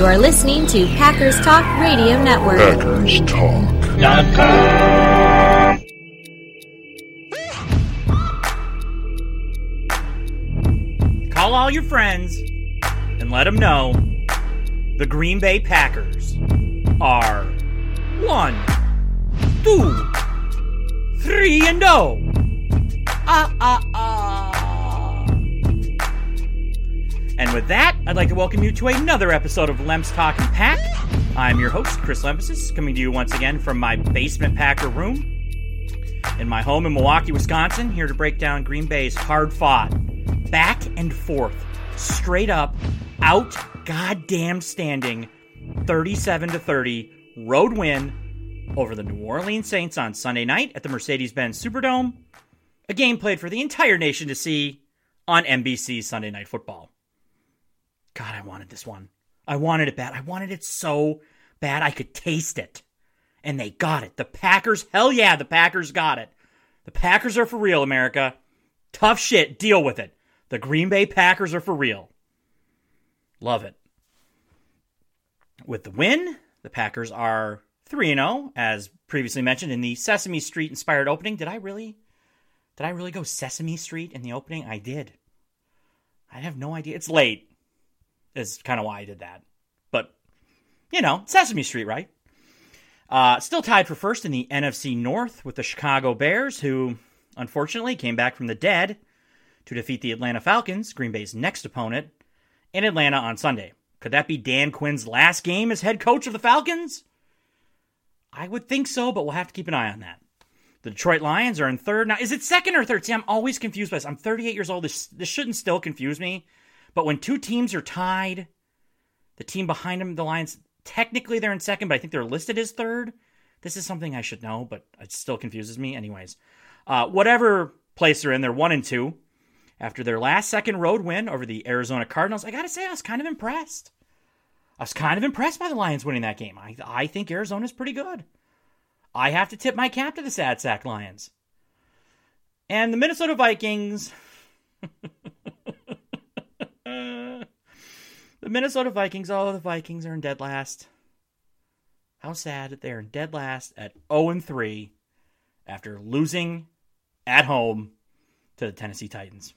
You are listening to Packers Talk Radio Network. Packers Talk. Call all your friends and let them know the Green Bay Packers are one, two, three, and oh. Ah, ah, ah. And with that, I'd like to welcome you to another episode of Lemps and Pack. I'm your host, Chris Lempesis, coming to you once again from my basement Packer room in my home in Milwaukee, Wisconsin, here to break down Green Bay's hard fought, back and forth, straight up, out goddamn standing 37 to 30 road win over the New Orleans Saints on Sunday night at the Mercedes-Benz Superdome, a game played for the entire nation to see on NBC Sunday Night Football. God, I wanted this one. I wanted it bad. I wanted it so bad I could taste it. And they got it. The Packers, hell yeah, the Packers got it. The Packers are for real, America. Tough shit, deal with it. The Green Bay Packers are for real. Love it. With the win, the Packers are 3 0, as previously mentioned in the Sesame Street inspired opening. Did I really? Did I really go Sesame Street in the opening? I did. I have no idea. It's late is kind of why I did that. But, you know, Sesame Street, right? Uh, still tied for first in the NFC North with the Chicago Bears, who unfortunately came back from the dead to defeat the Atlanta Falcons, Green Bay's next opponent, in Atlanta on Sunday. Could that be Dan Quinn's last game as head coach of the Falcons? I would think so, but we'll have to keep an eye on that. The Detroit Lions are in third. Now, is it second or third? See, I'm always confused by this. I'm 38 years old. This, this shouldn't still confuse me but when two teams are tied, the team behind them, the Lions, technically they're in second, but I think they're listed as third. This is something I should know, but it still confuses me. Anyways, uh, whatever place they're in, they're one and two. After their last second road win over the Arizona Cardinals, I got to say, I was kind of impressed. I was kind of impressed by the Lions winning that game. I, I think Arizona's pretty good. I have to tip my cap to the Sad Sack Lions. And the Minnesota Vikings. The Minnesota Vikings, oh, the Vikings are in dead last. How sad that they're in dead last at 0 3 after losing at home to the Tennessee Titans.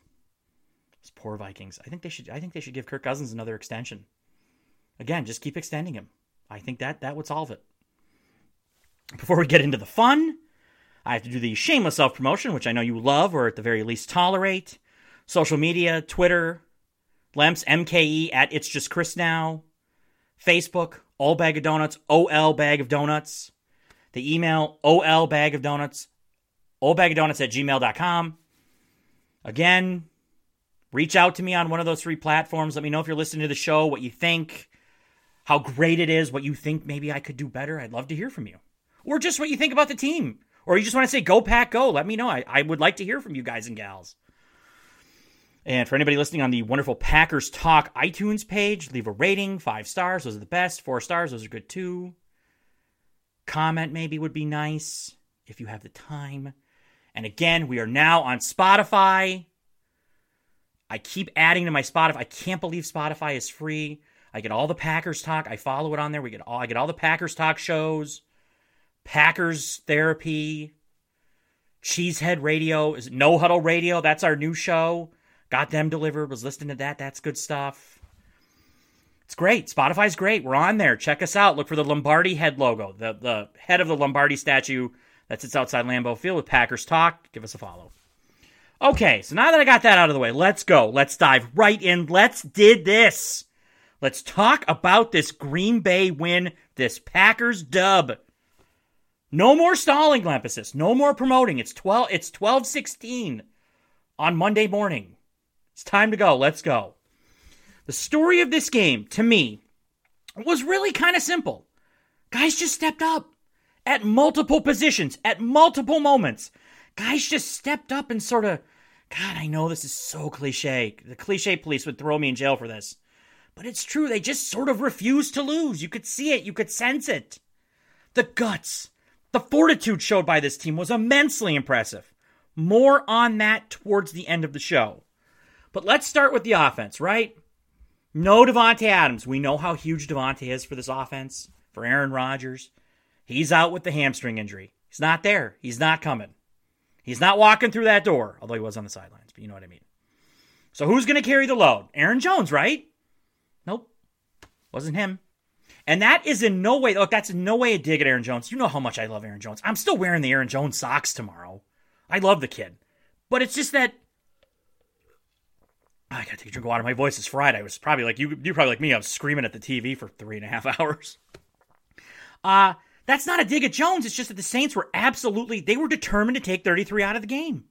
Those poor Vikings. I think they should I think they should give Kirk Cousins another extension. Again, just keep extending him. I think that that would solve it. Before we get into the fun, I have to do the shameless self promotion, which I know you love or at the very least tolerate. Social media, Twitter, Lemps, MKE at It's Just Chris Now. Facebook, All Bag of Donuts, OL Bag of Donuts. The email, OL Bag of Donuts, Old Bag of Donuts at gmail.com. Again, reach out to me on one of those three platforms. Let me know if you're listening to the show, what you think, how great it is, what you think maybe I could do better. I'd love to hear from you. Or just what you think about the team. Or you just want to say, go, pack, go. Let me know. I, I would like to hear from you guys and gals. And for anybody listening on the wonderful Packers Talk iTunes page, leave a rating, five stars. Those are the best. Four stars, those are good too. Comment maybe would be nice if you have the time. And again, we are now on Spotify. I keep adding to my Spotify. I can't believe Spotify is free. I get all the Packers talk. I follow it on there. We get all I get all the Packers talk shows, Packers therapy, Cheesehead Radio, is No Huddle Radio. That's our new show. Got them delivered, was listening to that. That's good stuff. It's great. Spotify's great. We're on there. Check us out. Look for the Lombardi head logo, the, the head of the Lombardi statue that sits outside Lambeau Field with Packers Talk. Give us a follow. Okay, so now that I got that out of the way, let's go. Let's dive right in. Let's did this. Let's talk about this Green Bay win, this Packers dub. No more stalling, Lempesis. No more promoting. It's 12 it's 12:16 on Monday morning. It's time to go. Let's go. The story of this game, to me, was really kind of simple. Guys just stepped up at multiple positions, at multiple moments. Guys just stepped up and sort of, God, I know this is so cliche. The cliche police would throw me in jail for this. But it's true. They just sort of refused to lose. You could see it, you could sense it. The guts, the fortitude showed by this team was immensely impressive. More on that towards the end of the show. But let's start with the offense, right? No Davante Adams. We know how huge Davante is for this offense, for Aaron Rodgers. He's out with the hamstring injury. He's not there. He's not coming. He's not walking through that door, although he was on the sidelines, but you know what I mean. So who's going to carry the load? Aaron Jones, right? Nope. Wasn't him. And that is in no way, look, that's in no way a dig at Aaron Jones. You know how much I love Aaron Jones. I'm still wearing the Aaron Jones socks tomorrow. I love the kid. But it's just that I gotta take a drink of water. My voice is fried. I was probably like you. You probably like me. I was screaming at the TV for three and a half hours. Uh that's not a dig at Jones. It's just that the Saints were absolutely they were determined to take 33 out of the game.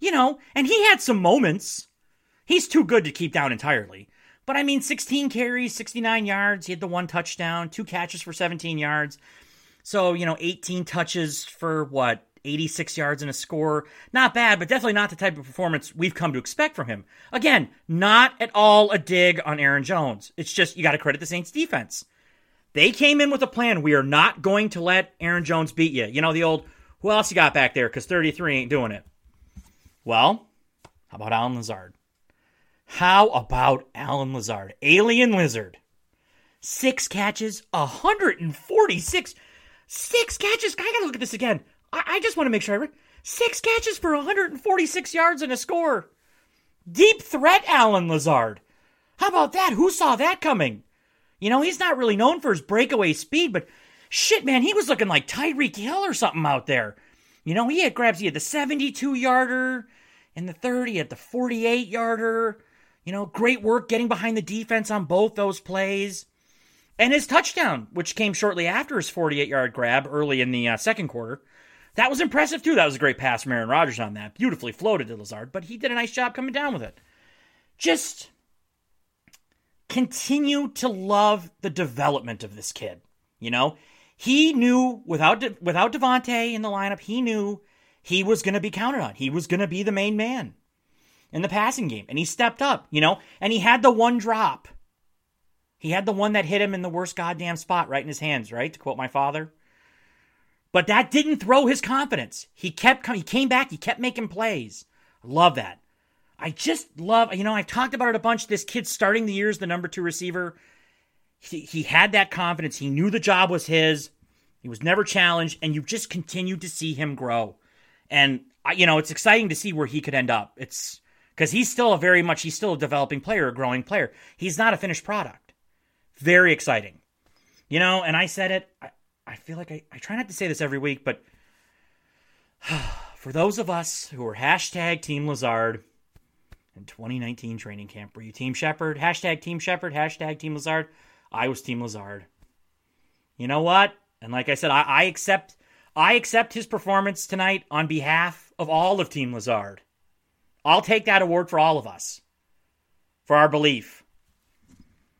You know, and he had some moments. He's too good to keep down entirely. But I mean, 16 carries, 69 yards. He had the one touchdown, two catches for 17 yards. So, you know, 18 touches for what? 86 yards and a score. Not bad, but definitely not the type of performance we've come to expect from him. Again, not at all a dig on Aaron Jones. It's just you got to credit the Saints defense. They came in with a plan. We are not going to let Aaron Jones beat you. You know, the old, who else you got back there? Because 33 ain't doing it. Well, how about Allen Lazard? How about Allen Lazard? Alien Lizard. Six catches, 146. Six catches. I gotta look at this again. I, I just want to make sure I read. Six catches for 146 yards and a score. Deep threat, Allen Lazard. How about that? Who saw that coming? You know, he's not really known for his breakaway speed, but shit, man, he was looking like Tyreek Hill or something out there. You know, he had grabs, he had the 72 yarder and the 30 at the 48 yarder. You know, great work getting behind the defense on both those plays. And his touchdown, which came shortly after his 48 yard grab early in the uh, second quarter, that was impressive too. That was a great pass from Aaron Rodgers on that. Beautifully floated to Lazard, but he did a nice job coming down with it. Just continue to love the development of this kid. You know, he knew without De- without Davante in the lineup, he knew he was going to be counted on. He was going to be the main man in the passing game, and he stepped up. You know, and he had the one drop. He had the one that hit him in the worst goddamn spot, right in his hands. Right to quote my father. But that didn't throw his confidence. He kept coming. he came back. He kept making plays. Love that. I just love, you know, I've talked about it a bunch. This kid starting the year as the number two receiver. He, he had that confidence. He knew the job was his. He was never challenged, and you just continued to see him grow. And, you know, it's exciting to see where he could end up. It's because he's still a very much, he's still a developing player, a growing player. He's not a finished product. Very exciting. You know, and I said it, I, I feel like I, I try not to say this every week, but for those of us who are hashtag Team Lazard, in 2019 training camp. Were you Team Shepard? Hashtag Team Shepard, hashtag Team Lazard. I was Team Lazard. You know what? And like I said, I, I accept I accept his performance tonight on behalf of all of Team Lazard. I'll take that award for all of us. For our belief.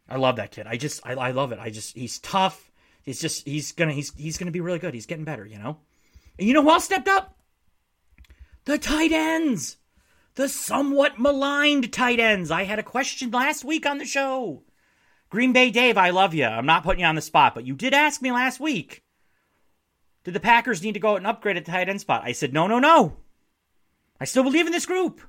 I love that kid. I just I, I love it. I just he's tough. He's just he's gonna he's he's gonna be really good. He's getting better, you know? And you know who else stepped up? The tight ends the somewhat maligned tight ends. I had a question last week on the show. Green Bay Dave, I love you. I'm not putting you on the spot, but you did ask me last week. Did the Packers need to go out and upgrade at the tight end spot? I said no, no, no. I still believe in this group.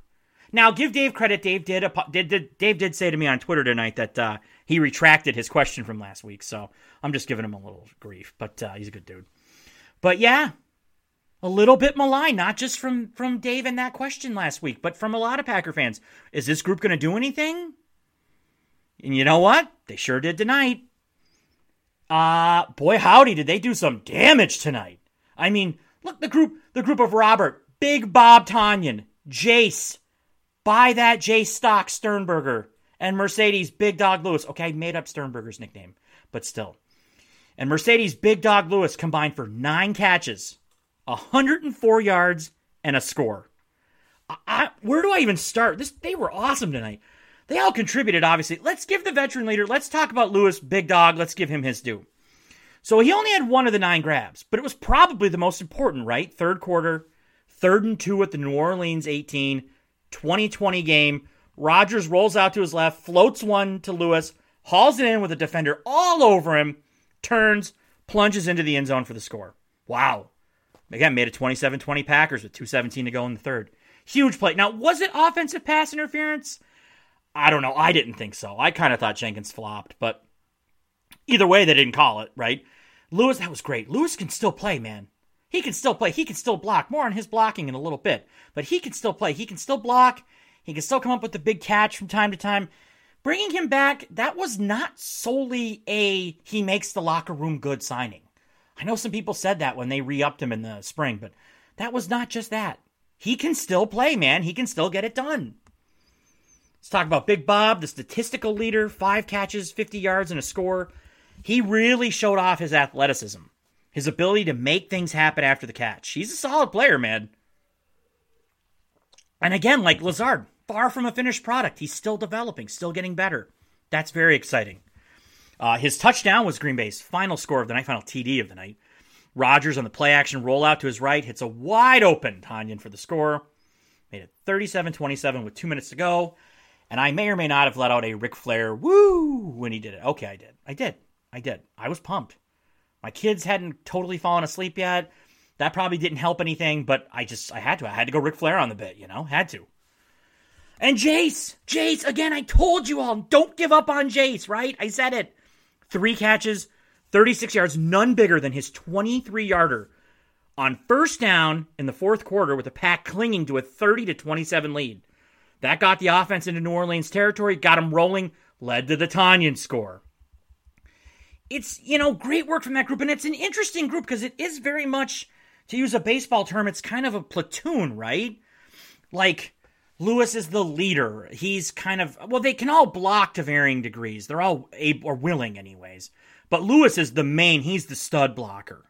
Now, give Dave credit. Dave did, did, did Dave did say to me on Twitter tonight that uh, he retracted his question from last week, so I'm just giving him a little grief. But uh, he's a good dude. But yeah, a little bit maligned, not just from from Dave and that question last week, but from a lot of Packer fans. Is this group going to do anything? And you know what? They sure did tonight. Uh boy howdy, did they do some damage tonight. I mean, look the group the group of Robert, Big Bob Tonyan, Jace, buy that Jace stock Sternberger, and Marcedes Big Dog Lewis. Okay, made up Sternberger's nickname, but still. And Marcedes Big Dog Lewis combined for nine catches 104 yards and a score. I, where do I even start? This they were awesome tonight. They all contributed, obviously. Let's give the veteran leader. Let's talk about Lewis, big dog. Let's give him his due. So he only had one of the nine grabs, but it was probably the most important, right? Third quarter, third and two at the New Orleans 18, 2020 game. Rodgers rolls out to his left, floats one to Lewis, hauls it in with a defender all over him, turns, plunges into the end zone for the score. Wow. Again, made it 27 20 Packers with 2.17 to go in the third. Huge play. Now, was it offensive pass interference? I don't know. I didn't think so. I kind of thought Jenkins flopped, but either way, they didn't call it, right? Lewis, that was great. Lewis can still play, man. He can still play. He can still block. More on his blocking in a little bit, but he can still play. He can still block. He can still come up with the big catch from time to time. Bringing him back, that was not solely a he makes the locker room good signing. I know some people said that when they re upped him in the spring, but that was not just that. He can still play, man. He can still get it done. Let's talk about Big Bob, the statistical leader, five catches, 50 yards, and a score. He really showed off his athleticism, his ability to make things happen after the catch. He's a solid player, man. And again, like Lazard, far from a finished product. He's still developing, still getting better. That's very exciting. Uh, his touchdown was Green Bay's final score of the night, final TD of the night. Rodgers on the play action rollout to his right hits a wide open Tonyan for the score. Made it 37 27 with two minutes to go. And I may or may not have let out a Ric Flair woo when he did it. Okay, I did. I did. I did. I was pumped. My kids hadn't totally fallen asleep yet. That probably didn't help anything, but I just, I had to. I had to go Ric Flair on the bit, you know? Had to. And Jace, Jace, again, I told you all, don't give up on Jace, right? I said it. Three catches, 36 yards, none bigger than his 23 yarder on first down in the fourth quarter with the pack clinging to a 30 to 27 lead. That got the offense into New Orleans territory, got them rolling, led to the Tonyan score. It's, you know, great work from that group. And it's an interesting group because it is very much, to use a baseball term, it's kind of a platoon, right? Like, Lewis is the leader. He's kind of, well, they can all block to varying degrees. They're all able, or willing, anyways. But Lewis is the main, he's the stud blocker,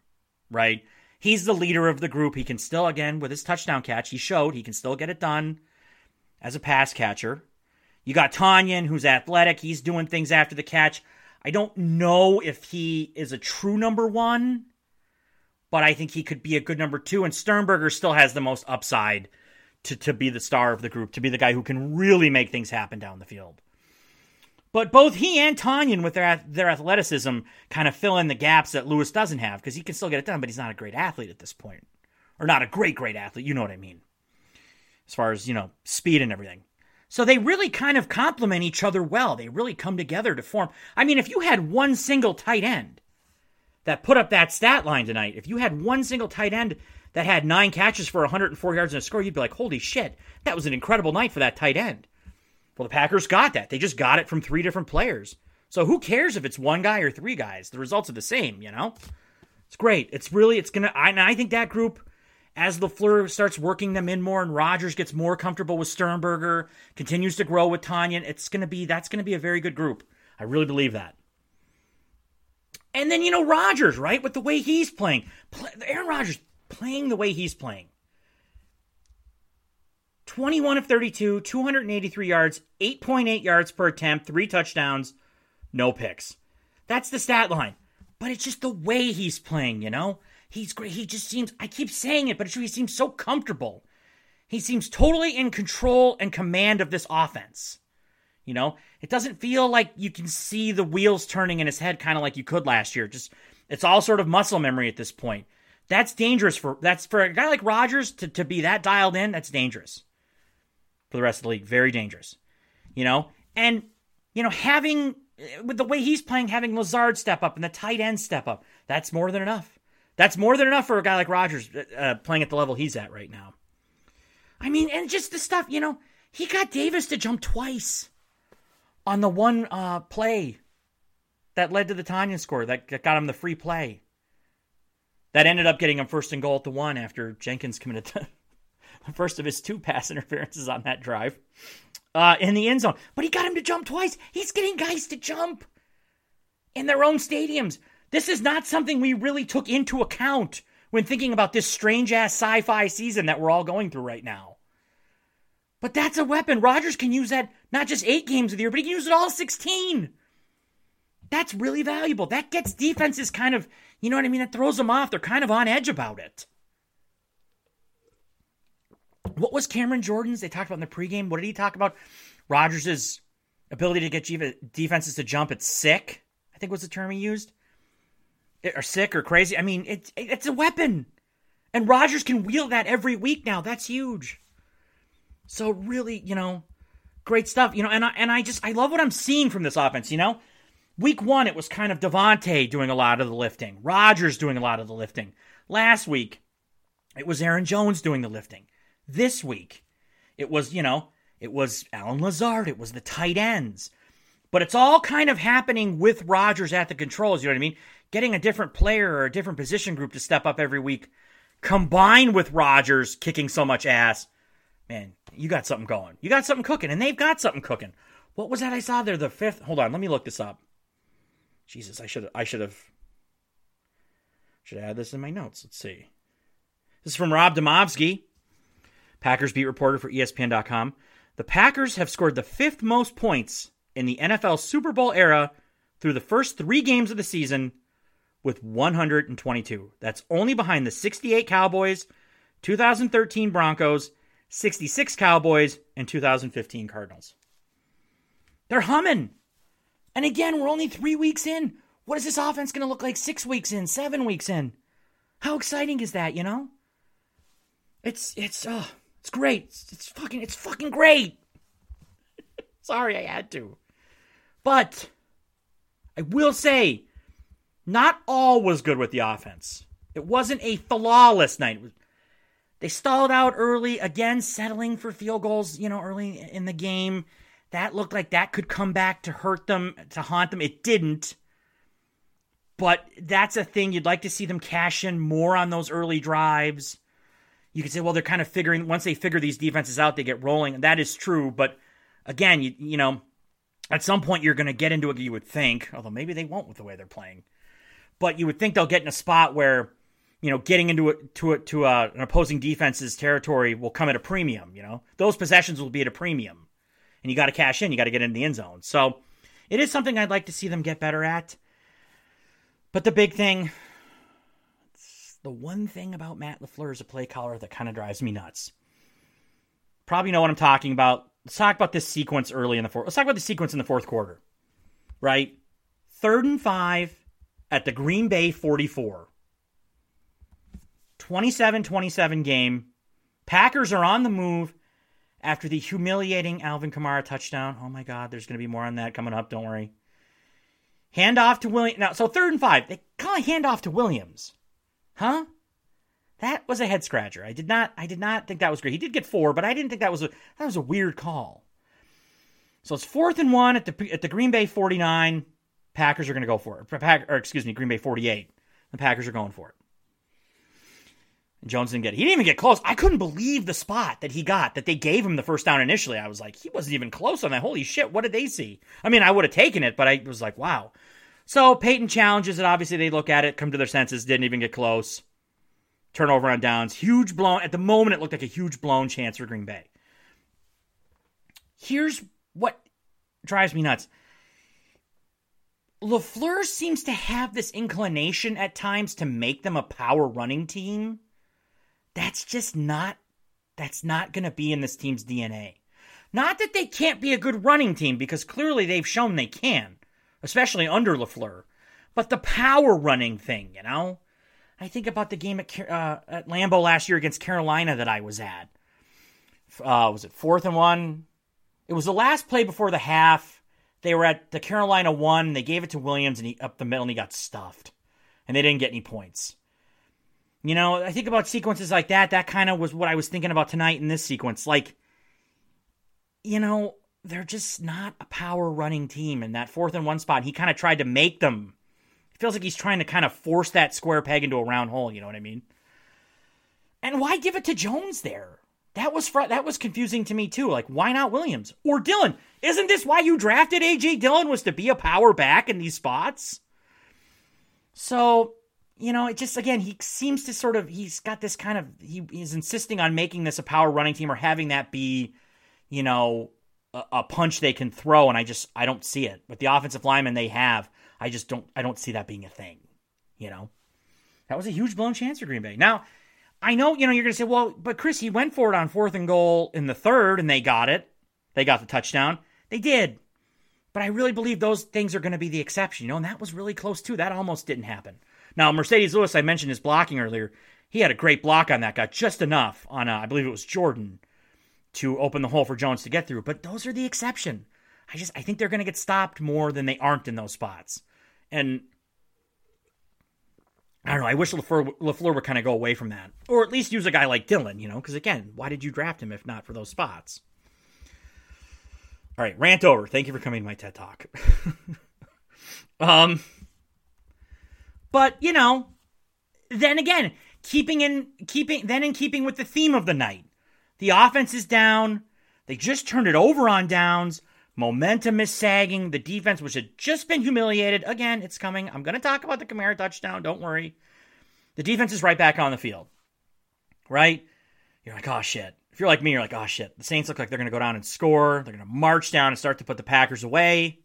right? He's the leader of the group. He can still, again, with his touchdown catch, he showed he can still get it done as a pass catcher. You got Tonyan, who's athletic. He's doing things after the catch. I don't know if he is a true number one, but I think he could be a good number two. And Sternberger still has the most upside to, to be the star of the group, to be the guy who can really make things happen down the field. But both he and Tonyan, with their their athleticism, kind of fill in the gaps that Lewis doesn't have because he can still get it done, but he's not a great athlete at this point, or not a great great athlete. You know what I mean? As far as you know, speed and everything. So they really kind of complement each other well. They really come together to form. I mean, if you had one single tight end that put up that stat line tonight, if you had one single tight end that had nine catches for 104 yards and a score, you'd be like, holy shit, that was an incredible night for that tight end. Well, the Packers got that. They just got it from three different players. So who cares if it's one guy or three guys? The results are the same, you know? It's great. It's really, it's going to, I, I think that group as LaFleur starts working them in more and Rodgers gets more comfortable with Sternberger, continues to grow with Tonyan, it's going to be that's going to be a very good group. I really believe that. And then you know Rodgers, right? With the way he's playing, Aaron Rodgers playing the way he's playing. 21 of 32, 283 yards, 8.8 yards per attempt, three touchdowns, no picks. That's the stat line. But it's just the way he's playing, you know? He's great. He just seems, I keep saying it, but it's true. He seems so comfortable. He seems totally in control and command of this offense. You know, it doesn't feel like you can see the wheels turning in his head kind of like you could last year. Just, it's all sort of muscle memory at this point. That's dangerous for, that's for a guy like Rodgers to, to be that dialed in. That's dangerous for the rest of the league. Very dangerous. You know, and, you know, having, with the way he's playing, having Lazard step up and the tight end step up, that's more than enough. That's more than enough for a guy like Rodgers uh, uh, playing at the level he's at right now. I mean, and just the stuff, you know, he got Davis to jump twice on the one uh, play that led to the Tonyan score that got him the free play. That ended up getting him first and goal at the one after Jenkins committed the first of his two pass interferences on that drive uh, in the end zone. But he got him to jump twice. He's getting guys to jump in their own stadiums. This is not something we really took into account when thinking about this strange ass sci fi season that we're all going through right now. But that's a weapon. Rodgers can use that not just eight games of the year, but he can use it all 16. That's really valuable. That gets defenses kind of, you know what I mean? It throws them off. They're kind of on edge about it. What was Cameron Jordan's? They talked about in the pregame. What did he talk about? Rodgers' ability to get defenses to jump. It's sick, I think was the term he used eh, or sick or crazy. I mean, it's it's a weapon, and Rodgers can wield that every week now. That's huge. So really, you know, great stuff. You know, and I, and I just I love what I'm seeing from this offense. You know, week one it was kind of Davante doing a lot of the lifting, Rodgers doing a lot of the lifting. Last week it was Aaron Jones doing the lifting. This week it was you know it was Allen Lazard, it was the tight ends. But it's all kind of happening with Rodgers at the controls. You know what I mean? Getting a different player or a different position group to step up every week, combined with Rodgers kicking so much ass. Man, you got something going. You got something cooking, and they've got something cooking. What was that I saw there? The fifth. Hold on, let me look this up. Jesus, I should have, I should have should had this in my notes. Let's see. This is from Rob Demovsky, Packers beat reporter for ESPN.com. The Packers have scored the fifth most points in the NFL Super Bowl era through the first three games of the season with 122. That's only behind the 68 Cowboys, 2013 Broncos, 66 Cowboys, and 2015 Cardinals. They're humming. And again, we're only three weeks in. What is this offense going to look like six weeks in, seven weeks in? How exciting is that, you know? It's, it's, oh, it's great. It's, it's fucking, it's fucking great. Sorry, I had to. But I will say, not all was good with the offense. It wasn't a flawless night. They stalled out early, again, settling for field goals, you know, early in the game. That looked like that could come back to hurt them, to haunt them. It didn't. But that's a thing. You'd like to see them cash in more on those early drives. You could say, well, they're kind of figuring, once they figure these defenses out, they get rolling. And that is true. But again, you, you know, at some point you're going to get into it, you would think, although maybe they won't with the way they're playing. But you would think they'll get in a spot where, you know, getting into it to it to a, an opposing defense's territory will come at a premium. You know, those possessions will be at a premium, and you got to cash in. You got to get in the end zone. So it is something I'd like to see them get better at. But the big thing, the one thing about Matt LaFleur as a play caller that kind of drives me nuts. Probably know what I'm talking about. Let's talk about this sequence early in the fourth. Let's talk about the sequence in the fourth quarter. Right? Third and five at the Green Bay 44. 27 27 game. Packers are on the move after the humiliating Alvin Kamara touchdown. Oh my God, there's going to be more on that coming up. Don't worry. Hand off to Williams. Now, so third and five. They call a hand off to Williams. Huh? That was a head scratcher. I did not I did not think that was great. He did get four, but I didn't think that was a that was a weird call. So it's fourth and one at the at the Green Bay 49. Packers are going to go for it. Pack, or excuse me, Green Bay 48. The Packers are going for it. Jones didn't get it. He didn't even get close. I couldn't believe the spot that he got, that they gave him the first down initially. I was like, he wasn't even close on that. Holy shit, what did they see? I mean, I would have taken it, but I was like, wow. So Payton challenges it. Obviously, they look at it, come to their senses, didn't even get close. Turnover on downs. Huge blown. At the moment, it looked like a huge blown chance for Green Bay. Here's what drives me nuts. LaFleur seems to have this inclination at times to make them a power running team. That's just not that's not going to be in this team's DNA. Not that they can't be a good running team because clearly they've shown they can, especially under LaFleur. But the power running thing, you know? I think about the game at, uh, at Lambeau last year against Carolina that I was at. Uh, was it fourth and one? It was the last play before the half. They were at the Carolina one. They gave it to Williams and he up the middle and he got stuffed, and they didn't get any points. You know, I think about sequences like that. That kind of was what I was thinking about tonight in this sequence. Like, you know, they're just not a power running team. In that fourth and one spot, he kind of tried to make them It feels like he's trying to kind of force that square peg into a round hole. You know what I mean? And why give it to Jones there? That was fr- that was confusing to me too. Like, why not Williams or Dillon? Isn't this why you drafted AJ Dillon was to be a power back in these spots? So, you know, it just again he seems to sort of he's got this kind of he, is insisting on making this a power running team or having that be, you know, a, a punch they can throw, and I just I don't see it with the offensive lineman they have. I just don't I don't see that being a thing. You know, that was a huge blown chance for Green Bay. Now, I know you know you're to say, well, but Chris, he went for it on fourth and goal in the third, and they got it. They got the touchdown. They did. But I really believe those things are going to be the exception, you know, and that was really close too. That almost didn't happen. Now, Marcedes Lewis, I mentioned his blocking earlier. He had a great block on that guy, just enough on, uh, I believe it was Jordan, to open the hole for Jones to get through. But those are the exception. I just I think they're going to get stopped more than they aren't in those spots. And I don't know. I wish LaFleur, LaFleur would kind of go away from that, or at least use a guy like Dillon, You know, because again, why did you draft him if not for those spots? All right, rant over. Thank you for coming to my TED Talk. um, but you know, then again, keeping in keeping then in keeping with the theme of the night, the offense is down. They just turned it over on downs. Momentum is sagging. The defense, which had just been humiliated, again, it's coming. I'm going to talk about the Kamara touchdown. Don't worry. The defense is right back on the field. Right? You're like, oh shit. If you're like me, you're like, oh shit. The Saints look like they're going to go down and score. They're going to march down and start to put the Packers away.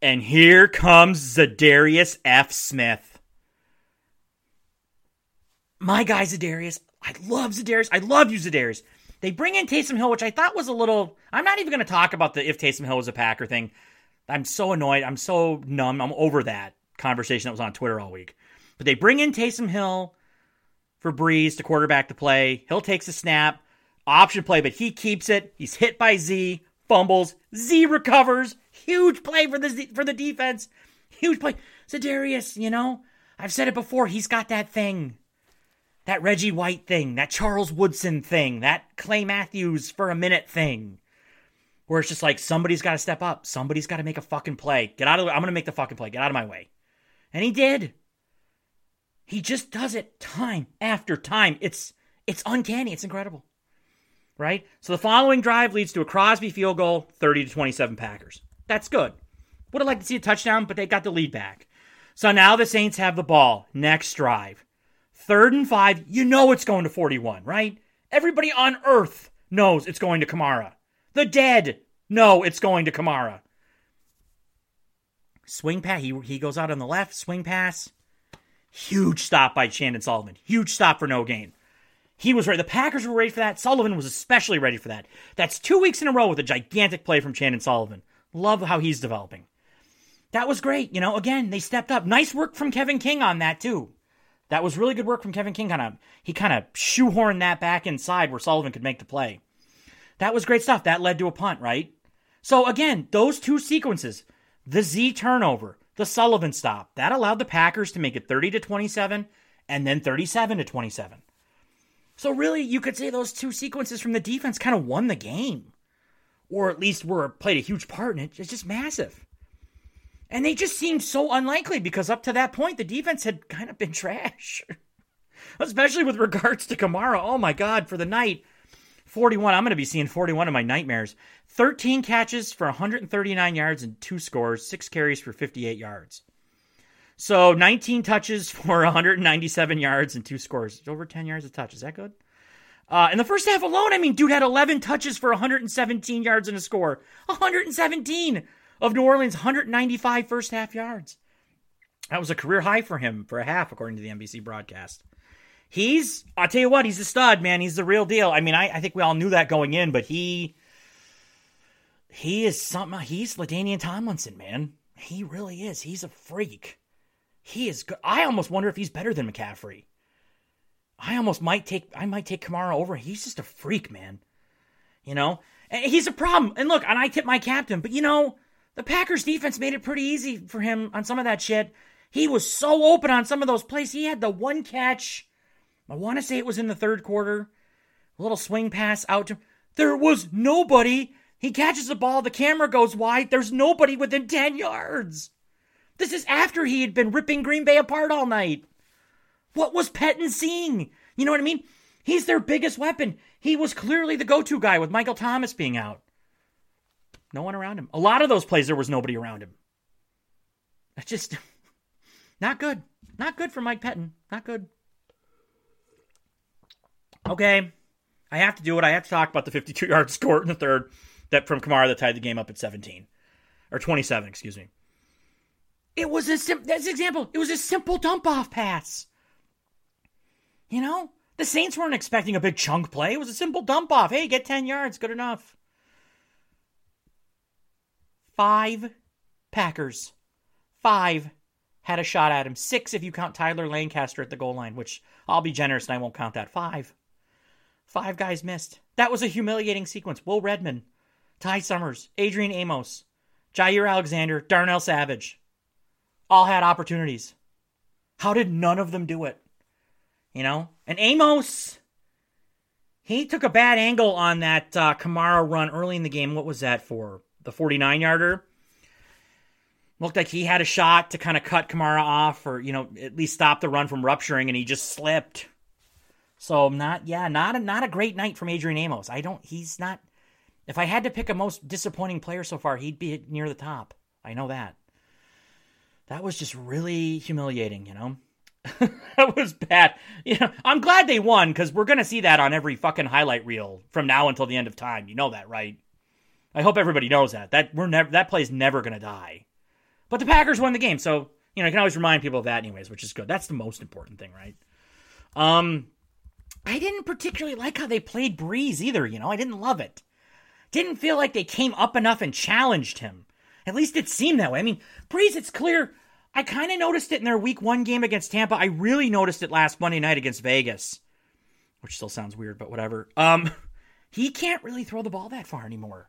And here comes Za'Darius F. Smith. My guy Za'Darius. I love Za'Darius. I love you, Za'Darius. They bring in Taysom Hill, which I thought was a little. I'm not even going to talk about the if Taysom Hill was a Packer thing. I'm so annoyed. I'm so numb. I'm over that conversation that was on Twitter all week. But they bring in Taysom Hill for Brees to quarterback the play. Hill takes a snap, option play, but he keeps it. He's hit by Z, fumbles. Z recovers. Huge play for the for the defense. Huge play. Za'Darius, you know, I've said it before. He's got that thing that Reggie White thing, that Charles Woodson thing, that Clay Matthews for a minute thing. Where it's just like somebody's got to step up. Somebody's got to make a fucking play. Get out of I'm going to make the fucking play. Get out of my way. And he did. He just does it time after time. It's it's uncanny. It's incredible. Right? So the following drive leads to a Crosby field goal, 30 to 27 Packers. That's good. Would have liked to see a touchdown, but they got the lead back. So now the Saints have the ball. Next drive. Third and five, you know it's going to 41, right? Everybody on earth knows it's going to Kamara. The dead know it's going to Kamara. Swing pass, he, he goes out on the left, swing pass. Huge stop by Chandon Sullivan. Huge stop for no gain. He was ready. The Packers were ready for that. Sullivan was especially ready for that. That's two weeks in a row with a gigantic play from Chandon Sullivan. Love how he's developing. That was great. You know, again, they stepped up. Nice work from Kevin King on that, too. That was really good work from Kevin King. Kind of he kind of shoehorned that back inside where Sullivan could make the play. That was great stuff. That led to a punt, right? So again, those two sequences, the Z turnover, the Sullivan stop, that allowed the Packers to make it 30 to 27 and then 37 to 27. So really, you could say those two sequences from the defense kind of won the game, or at least were played a huge part in it. It's just massive. And they just seemed so unlikely because up to that point, the defense had kind of been trash. Especially with regards to Kamara. Oh my God, for the night, 41. I'm going to be seeing 41 of my nightmares. 13 catches for 139 yards and two scores, six carries for 58 yards. So 19 touches for 197 yards and two scores. Over 10 yards a touch. Is that good? Uh, in the first half alone, I mean, dude had 11 touches for 117 yards and a score. 117 of New Orleans' 195 first half yards. That was a career high for him for a half, according to the NBC broadcast. He's, I'll tell you what, he's a stud, man. He's the real deal. I mean, I, I think we all knew that going in, but he, he is something. He's LaDainian Tomlinson, man. He really is. He's a freak. He is good. I almost wonder if he's better than McCaffrey. I almost might take, I might take Kamara over. He's just a freak, man. You know, he's a problem. And look, and I tip my captain, but you know, the Packers defense made it pretty easy for him on some of that shit. He was so open on some of those plays. He had the one catch. I want to say it was in the third quarter. A little swing pass out to. There was nobody. He catches the ball. The camera goes wide. There's nobody within 10 yards. This is after he had been ripping Green Bay apart all night. What was Pettine seeing? You know what I mean? He's their biggest weapon. He was clearly the go to guy with Michael Thomas being out. No one around him. A lot of those plays, there was nobody around him. That's just not good. Not good for Mike Pettine. Not good. Okay. I have to do it. I have to talk about the 52 yard score in the third that from Kamara that tied the game up at 17 or 27, excuse me. It was a sim- that's an example. It was a simple dump off pass. You know, the Saints weren't expecting a big chunk play. It was a simple dump off. Hey, get 10 yards, good enough five Packers, five had a shot at him. Six if you count Tyler Lancaster at the goal line, which I'll be generous and I won't count that. Five. Five guys missed. That was a humiliating sequence. Will Redmond, Ty Summers, Adrian Amos, Jaire Alexander, Darnell Savage all had opportunities. How did none of them do it? You know? And Amos, he took a bad angle on that uh, Kamara run early in the game. What was that for? The 49 yarder? Looked like he had a shot to kind of cut Kamara off or, you know, at least stop the run from rupturing, and he just slipped. So not yeah, not a not a great night from Adrian Amos. I don't he's not if I had to pick a most disappointing player so far, he'd be near the top. I know that. That was just really humiliating, you know? that was bad. You know, I'm glad they won because we're gonna see that on every fucking highlight reel from now until the end of time. You know that, right? I hope everybody knows that. That we're never that play's never gonna die. But the Packers won the game, so you know, I can always remind people of that anyways, which is good. That's the most important thing, right? Um I didn't particularly like how they played Brees either, you know. I didn't love it. Didn't feel like they came up enough and challenged him. At least it seemed that way. I mean, Brees, it's clear. I kind of noticed it in their week one game against Tampa. I really noticed it last Monday night against Vegas, which still sounds weird, but whatever. Um, he can't really throw the ball that far anymore.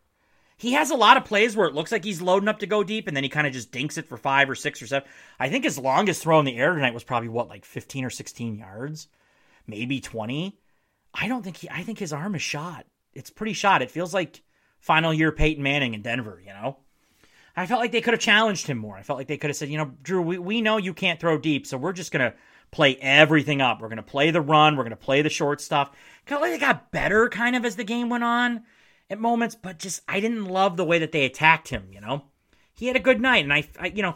He has a lot of plays where it looks like he's loading up to go deep, and then he kind of just dinks it for five or six or seven. I think his longest throw in the air tonight was probably what, like 15 or 16 yards, maybe 20. I don't think he, I think his arm is shot. It's pretty shot. It feels like final year Peyton Manning in Denver, you know? I felt like they could have challenged him more. I felt like they could have said, you know, Drew, we, we know you can't throw deep, so we're just going to play everything up. We're going to play the run. We're going to play the short stuff. Kind of like they got better kind of as the game went on at moments, but just I didn't love the way that they attacked him, you know? He had a good night, and I, I you know,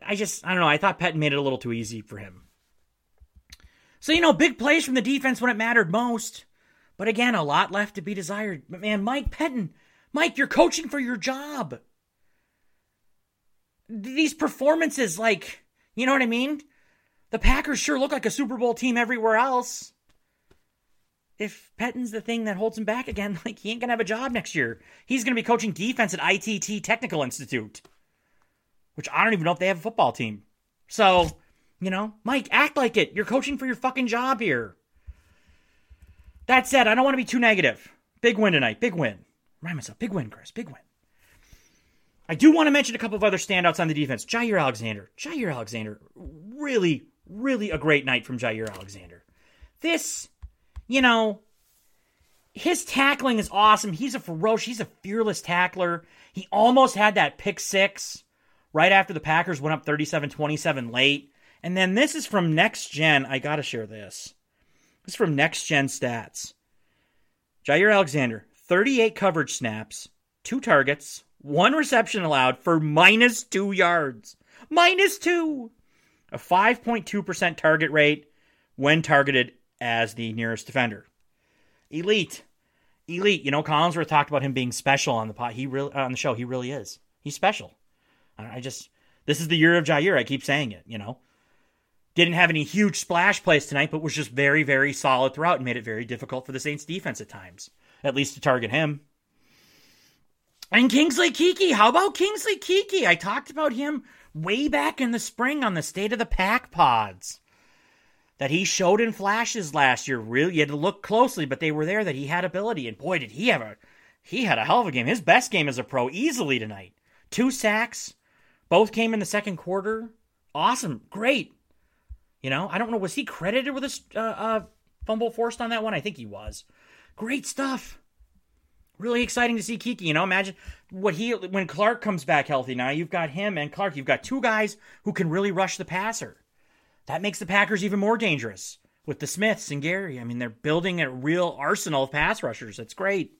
I just, I don't know, I thought Pettine made it a little too easy for him. So, you know, big plays from the defense when it mattered most. But again, a lot left to be desired. But man, Mike Pettine, Mike, you're coaching for your job. These performances, like, you know what I mean? The Packers sure look like a Super Bowl team everywhere else. If Pettine's the thing that holds him back again, like, he ain't to have a job next year. He's to be coaching defense at ITT Technical Institute, which I don't even know if they have a football team. So, you know, Mike, act like it. You're coaching for your fucking job here. That said, I don't want to be too negative. Big win tonight. Big win. Remind myself. Big win, Chris. Big win. I do want to mention a couple of other standouts on the defense. Jaire Alexander. Jaire Alexander. Really, really a great night from Jaire Alexander. This, you know, his tackling is awesome. He's a ferocious, he's a fearless tackler. He almost had that pick six right after the Packers went up 37 27 late. And then this is from Next Gen. I got to share this. This is from Next Gen Stats. Jaire Alexander, 38 coverage snaps, two targets, one reception allowed for minus two yards. Minus two! A 5.2% target rate when targeted as the nearest defender. Elite. Elite. You know, Collinsworth talked about him being special on the pot. He really uh, on the show. He really is. He's special. I just this is the year of Jaire. I keep saying it. You know, didn't have any huge splash plays tonight, but was just very, very solid throughout and made it very difficult for the Saints defense at times, at least to target him. And Kingsley Keke, how about Kingsley Keke? I talked about him way back in the spring on the State of the Pack pods. That he showed in flashes last year. Really, you had to look closely, but they were there. That he had ability, and boy, did he a he had a hell of a game. His best game as a pro, easily tonight. Two sacks, both came in the second quarter. Awesome, great. You know, I don't know. Was he credited with a uh, uh, fumble forced on that one? I think he was. Great stuff. Really exciting to see Keke. You know, imagine what he when Clark comes back healthy. Now you've got him and Clark. You've got two guys who can really rush the passer. That makes the Packers even more dangerous with the Smiths and Gary. I mean, they're building a real arsenal of pass rushers. It's great.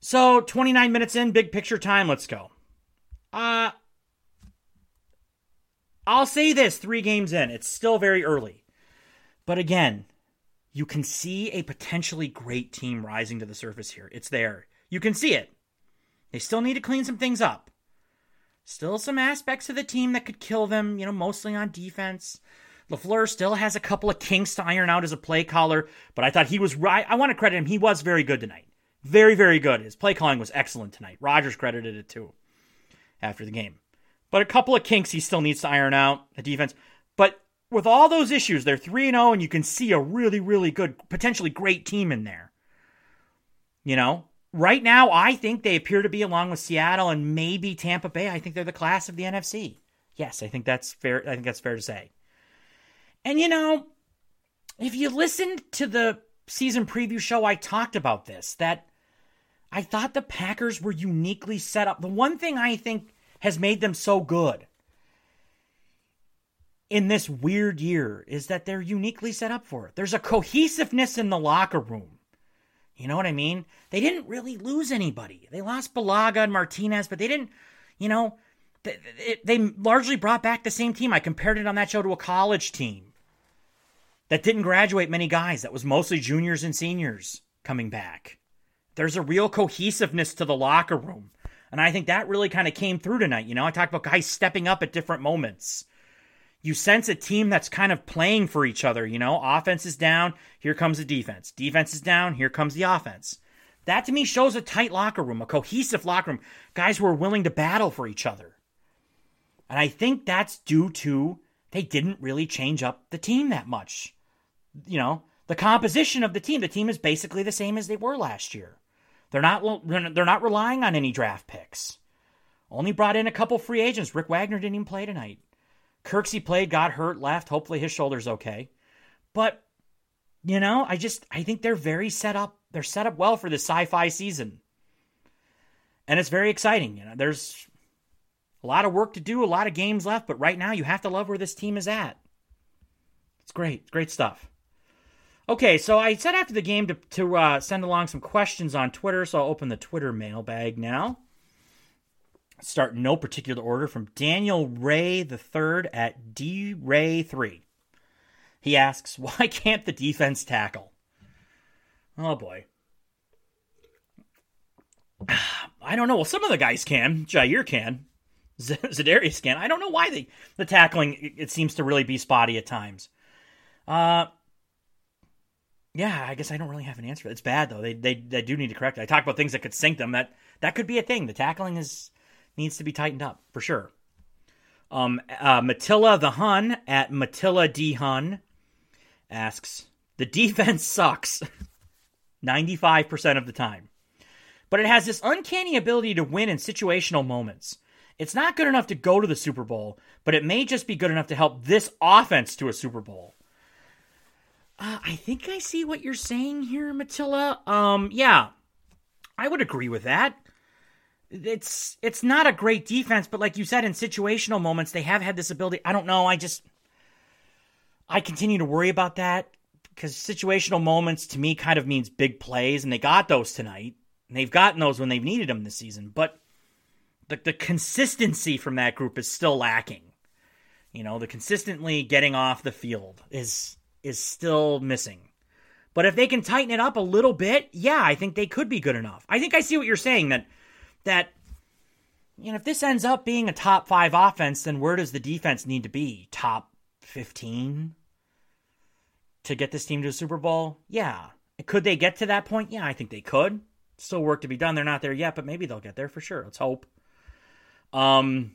So, 29 minutes in, big picture time. Let's go. Uh, I'll say this three games in, it's still very early. But again, you can see a potentially great team rising to the surface here. It's there. You can see it. They still need to clean some things up. Still some aspects of the team that could kill them, you know, mostly on defense. LaFleur still has a couple of kinks to iron out as a play caller, but I thought he was right. I want to credit him. He was very good tonight. Very, very good. His play calling was excellent tonight. Rodgers credited it too after the game. But a couple of kinks he still needs to iron out, the defense. With all those issues, they're 3 and 0, and you can see a really, really good, potentially great team in there. You know, right now, I think they appear to be along with Seattle and maybe Tampa Bay. I think they're the class of the NFC. Yes, I think that's fair. I think that's fair to say. And you know, if you listened to the season preview show, I talked about this that I thought the Packers were uniquely set up. The one thing I think has made them so good in this weird year is that they're uniquely set up for it. There's a cohesiveness in the locker room. You know what I mean? They didn't really lose anybody. They lost Bulaga and Martinez, but they didn't, you know, they, they largely brought back the same team. I compared it on that show to a college team that didn't graduate many guys. That was mostly juniors and seniors coming back. There's a real cohesiveness to the locker room. And I think that really kind of came through tonight. You know, I talked about guys stepping up at different moments. You sense a team that's kind of playing for each other. You know, offense is down, here comes the defense. Defense is down, here comes the offense. That to me shows a tight locker room, a cohesive locker room, guys who are willing to battle for each other. And I think that's due to they didn't really change up the team that much. You know, the composition of the team, the team is basically the same as they were last year. They're not they're not relying on any draft picks. Only brought in a couple free agents. Rick Wagner didn't even play tonight. Kirksey played, got hurt, left. Hopefully his shoulder's okay. But you know, I just I think they're very set up. They're set up well for the sci-fi season. And it's very exciting. You know, there's a lot of work to do, a lot of games left, but right now you have to love where this team is at. It's great. It's great stuff. Okay, so I said after the game to, to uh, send along some questions on Twitter, so I'll open the Twitter mailbag now. Start no particular order from Daniel Ray the third at D Ray three. He asks, "Why can't the defense tackle?" Oh boy, I don't know. Well, some of the guys can. Jaire can. Za'Darius can. I don't know why they the tackling it seems to really be spotty at times. Uh yeah, I guess I don't really have an answer. It's bad though. They they they do need to correct it. I talk about things that could sink them. That that could be a thing. The tackling is needs to be tightened up for sure. Um, uh, Matilla the Hun at Matilla D Hun asks, the defense sucks 95% of the time, but it has this uncanny ability to win in situational moments. It's not good enough to go to the Super Bowl, but it may just be good enough to help this offense to a Super Bowl. Uh, I think I see what you're saying here, Matilla. Um, yeah, I would agree with that. It's it's not a great defense, but like you said, in situational moments, they have had this ability. I don't know. I just I continue to worry about that because situational moments to me kind of means big plays, and they got those tonight. And they've gotten those when they've needed them this season, but the, the consistency from that group is still lacking. You know, the consistently getting off the field is is still missing. But if they can tighten it up a little bit, yeah, I think they could be good enough. I think I see what you're saying that that you know, if this ends up being a top 5 offense, then where does the defense need to be? Top 15 to get this team to a Super Bowl? Yeah. Could they get to that point? Yeah, I think they could. Still work to be done. They're not there yet, but maybe they'll get there for sure. Let's hope. Um,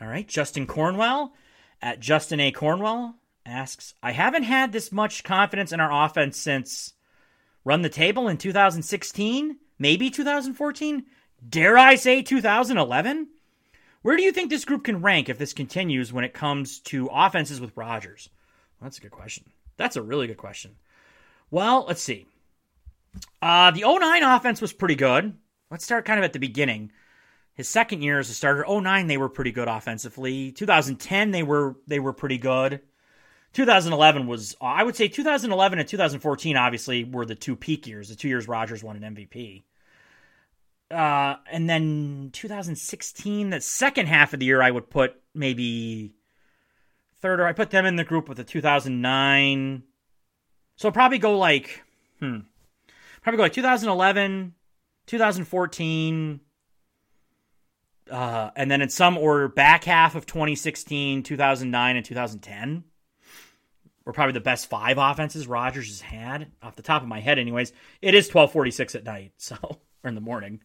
all right, Justin Cornwell at Justin A. Cornwell asks, I haven't had this much confidence in our offense since run the table in 2016, maybe 2014, dare I say 2011? Where do you think this group can rank if this continues when it comes to offenses with Rodgers? Well, that's a good question. That's a really good question. Well, let's see. Uh, the 09 offense was pretty good. Let's start kind of at the beginning. His second year as a starter, 09 they were pretty good offensively. 2010 they were they were pretty good. 2011 was I would say 2011 and 2014 obviously were the two peak years, the two years Rodgers won an MVP. Uh, and then 2016, the second half of the year, I would put maybe third, or I put them in the group with the 2009. So probably go like, hmm, probably go like 2011, 2014, uh, and then in some order, back half of 2016, 2009, and 2010 were probably the best five offenses Rodgers has had off the top of my head. Anyways, it is 12:46 at night, so or in the morning.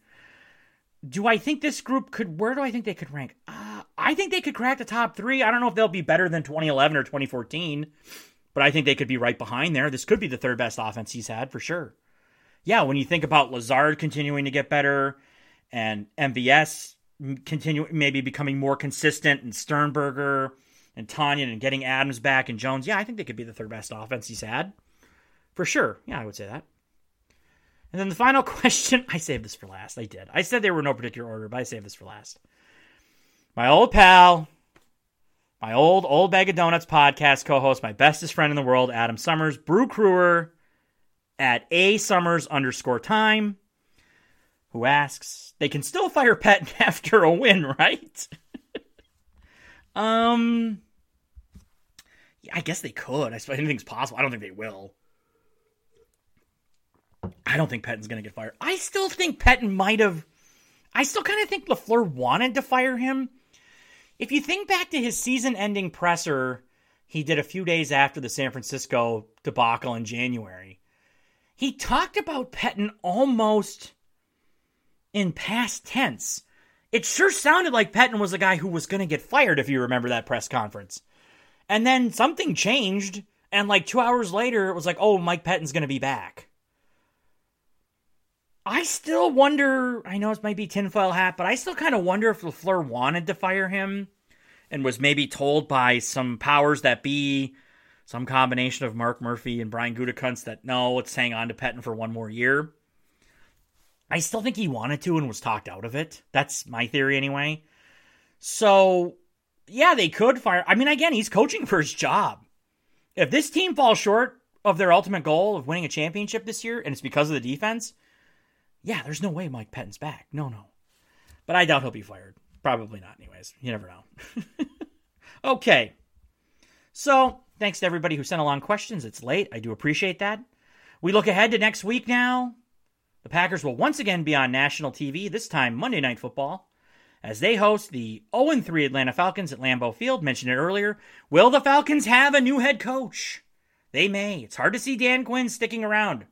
Do I think this group could? Where do I think they could rank? Uh, I think they could crack the top three. I don't know if they'll be better than 2011 or 2014, but I think they could be right behind there. This could be the third best offense he's had for sure. Yeah, when you think about Lazard continuing to get better and MVS continue maybe becoming more consistent and Sternberger and Tonyan and getting Adams back and Jones, yeah, I think they could be the third best offense he's had. For sure. Yeah, I would say that. And then the final question, I saved this for last. I did. I said they were no particular order, but I saved this for last. My old pal, my old old bag of donuts podcast co-host, my bestest friend in the world, Adam Summers, brew crewer at a Summers underscore time, who asks, they can still fire Pettine after a win, right? um, yeah, I guess they could. I suppose anything's possible. I don't think they will. I don't think Pettine's going to get fired. I still think Pettine might have. I still kind of think LaFleur wanted to fire him. If you think back to his season ending presser he did a few days after the San Francisco debacle in January, he talked about Pettine almost in past tense. It sure sounded like Pettine was a guy who was going to get fired, if you remember that press conference. And then something changed, and like two hours later, it was like, oh, Mike Pettine's going to be back. I still wonder. I know it might be tinfoil hat, but I still kind of wonder if LaFleur wanted to fire him and was maybe told by some powers that be, some combination of Mark Murphy and Brian Gutekunst that no, let's hang on to Pettine for one more year. I still think he wanted to and was talked out of it. That's my theory anyway. So, yeah, they could fire. I mean, again, he's coaching for his job. If this team falls short of their ultimate goal of winning a championship this year and it's because of the defense, yeah, there's no way Mike Pettine's back. No, no. But I doubt he'll be fired. Probably not, anyways. You never know. okay. So, thanks to everybody who sent along questions. It's late. I do appreciate that. We look ahead to next week now. The Packers will once again be on national TV, this time Monday Night Football, as they host the 0 3 Atlanta Falcons at Lambeau Field. Mentioned it earlier. Will the Falcons have a new head coach? They may. It's hard to see Dan Quinn sticking around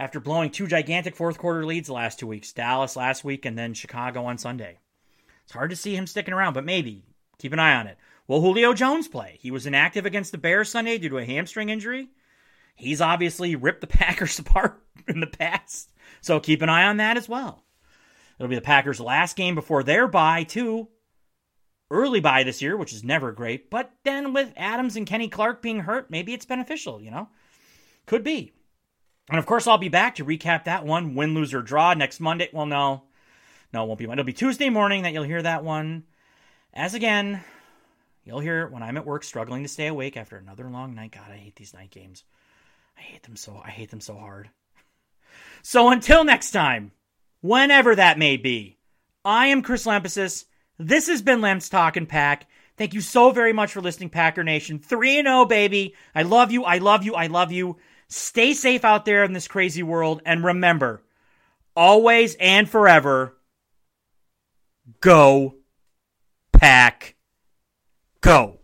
after blowing two gigantic fourth quarter leads the last two weeks Dallas last week and then Chicago on Sunday. It's hard to see him sticking around, but maybe. Keep an eye on it. Will Julio Jones play? He was inactive against the Bears Sunday due to a hamstring injury. He's obviously ripped the Packers apart in the past, so keep an eye on that as well. It'll be the Packers' last game before their bye, too. Early bye this year, which is never great, but then with Adams and Kenny Clark being hurt, maybe it's beneficial, you know? Could be. And of course, I'll be back to recap that one win, lose, or draw next Monday. Well, no, no, it won't be. Monday. It'll be Tuesday morning that you'll hear that one. As again, you'll hear it when I'm at work struggling to stay awake after another long night. God, I hate these night games. I hate them so. I hate them so hard. So until next time, whenever that may be, I am Chris Lempesis. This has been Lemps Talking Pack. Thank you so very much for listening, Packer Nation. 3 0, baby. I love you. I love you. I love you. Stay safe out there in this crazy world. And remember, always and forever, go, pack, go.